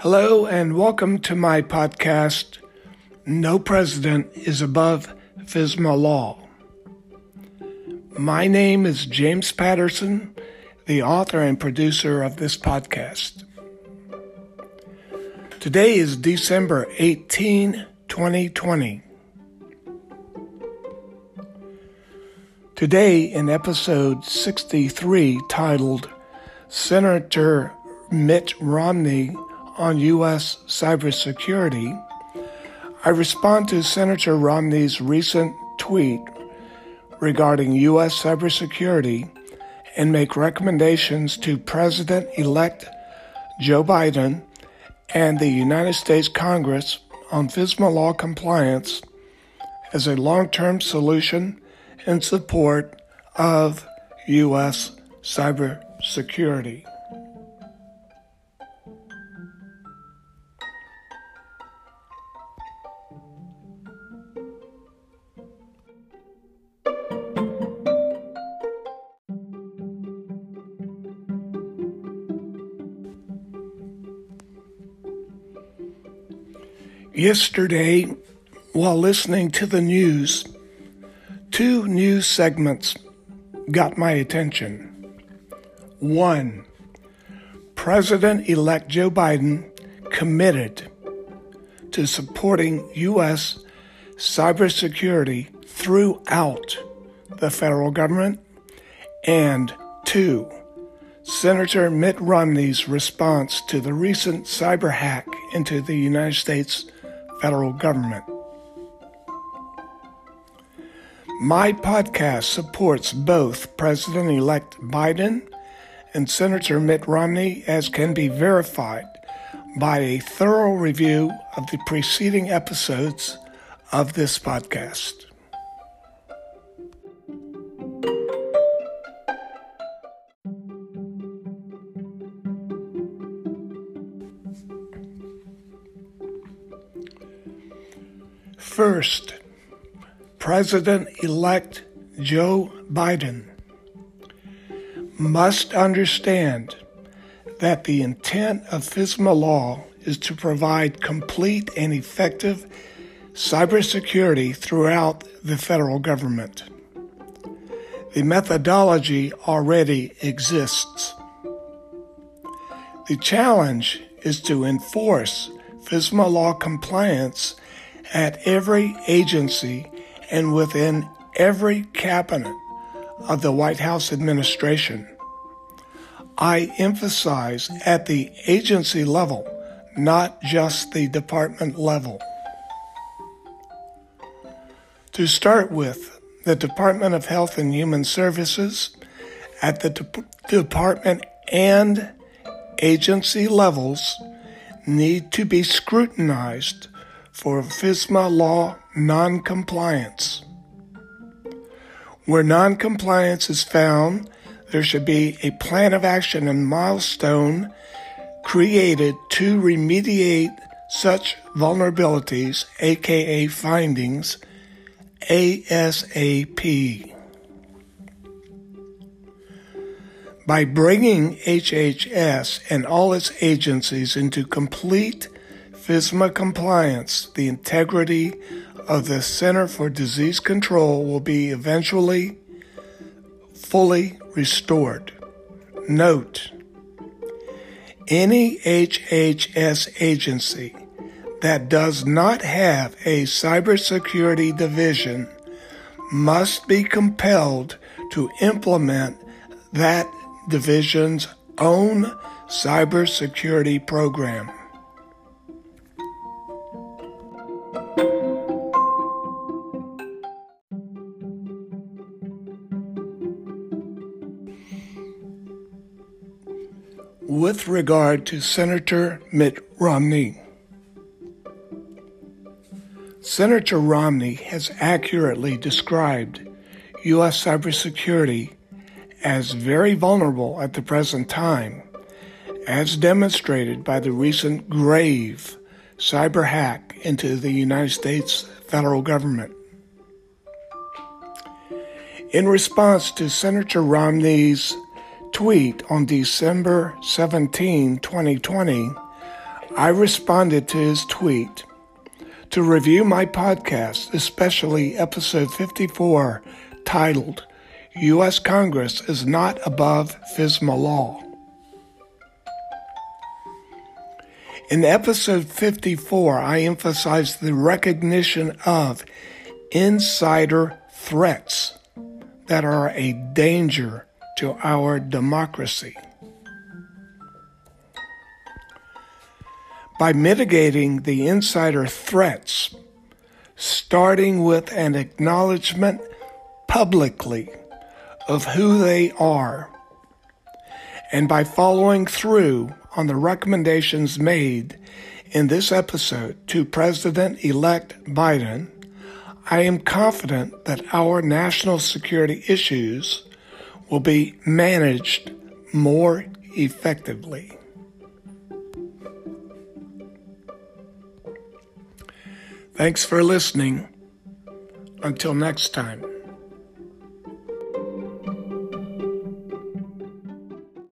Hello, and welcome to my podcast, No President is Above FISMA Law. My name is James Patterson, the author and producer of this podcast. Today is December 18, 2020. Today, in episode 63, titled Senator Mitt Romney on U.S. cybersecurity, I respond to Senator Romney's recent tweet regarding U.S. cybersecurity and make recommendations to President elect Joe Biden and the United States Congress on FISMA law compliance as a long term solution in support of U.S. cybersecurity. Yesterday, while listening to the news, two news segments got my attention. One, President elect Joe Biden committed to supporting U.S. cybersecurity throughout the federal government. And two, Senator Mitt Romney's response to the recent cyber hack into the United States federal government. My podcast supports both President elect Biden and Senator Mitt Romney, as can be verified by a thorough review of the preceding episodes of this podcast. First, President elect Joe Biden must understand that the intent of FISMA law is to provide complete and effective cybersecurity throughout the federal government. The methodology already exists. The challenge is to enforce FISMA law compliance at every agency and within every cabinet of the White House administration. I emphasize at the agency level, not just the department level. To start with, the Department of Health and Human Services at the de- department and agency levels need to be scrutinized for FISMA law noncompliance. Where noncompliance is found, there should be a plan of action and milestone created to remediate such vulnerabilities, aka findings, ASAP. By bringing HHS and all its agencies into complete FISMA compliance, the integrity of the Center for Disease Control will be eventually fully restored. Note, any HHS agency that does not have a cybersecurity division must be compelled to implement that division's own cybersecurity program. With regard to Senator Mitt Romney. Senator Romney has accurately described U.S. cybersecurity as very vulnerable at the present time, as demonstrated by the recent grave cyber hack into the United States federal government. In response to Senator Romney's tweet on December 17, 2020, I responded to his tweet to review my podcast, especially episode 54, titled U.S. Congress is Not Above FISMA Law. In episode 54, I emphasized the recognition of insider threats that are a danger to our democracy. By mitigating the insider threats, starting with an acknowledgement publicly of who they are, and by following through on the recommendations made in this episode to President elect Biden, I am confident that our national security issues will be managed more effectively. Thanks for listening. Until next time.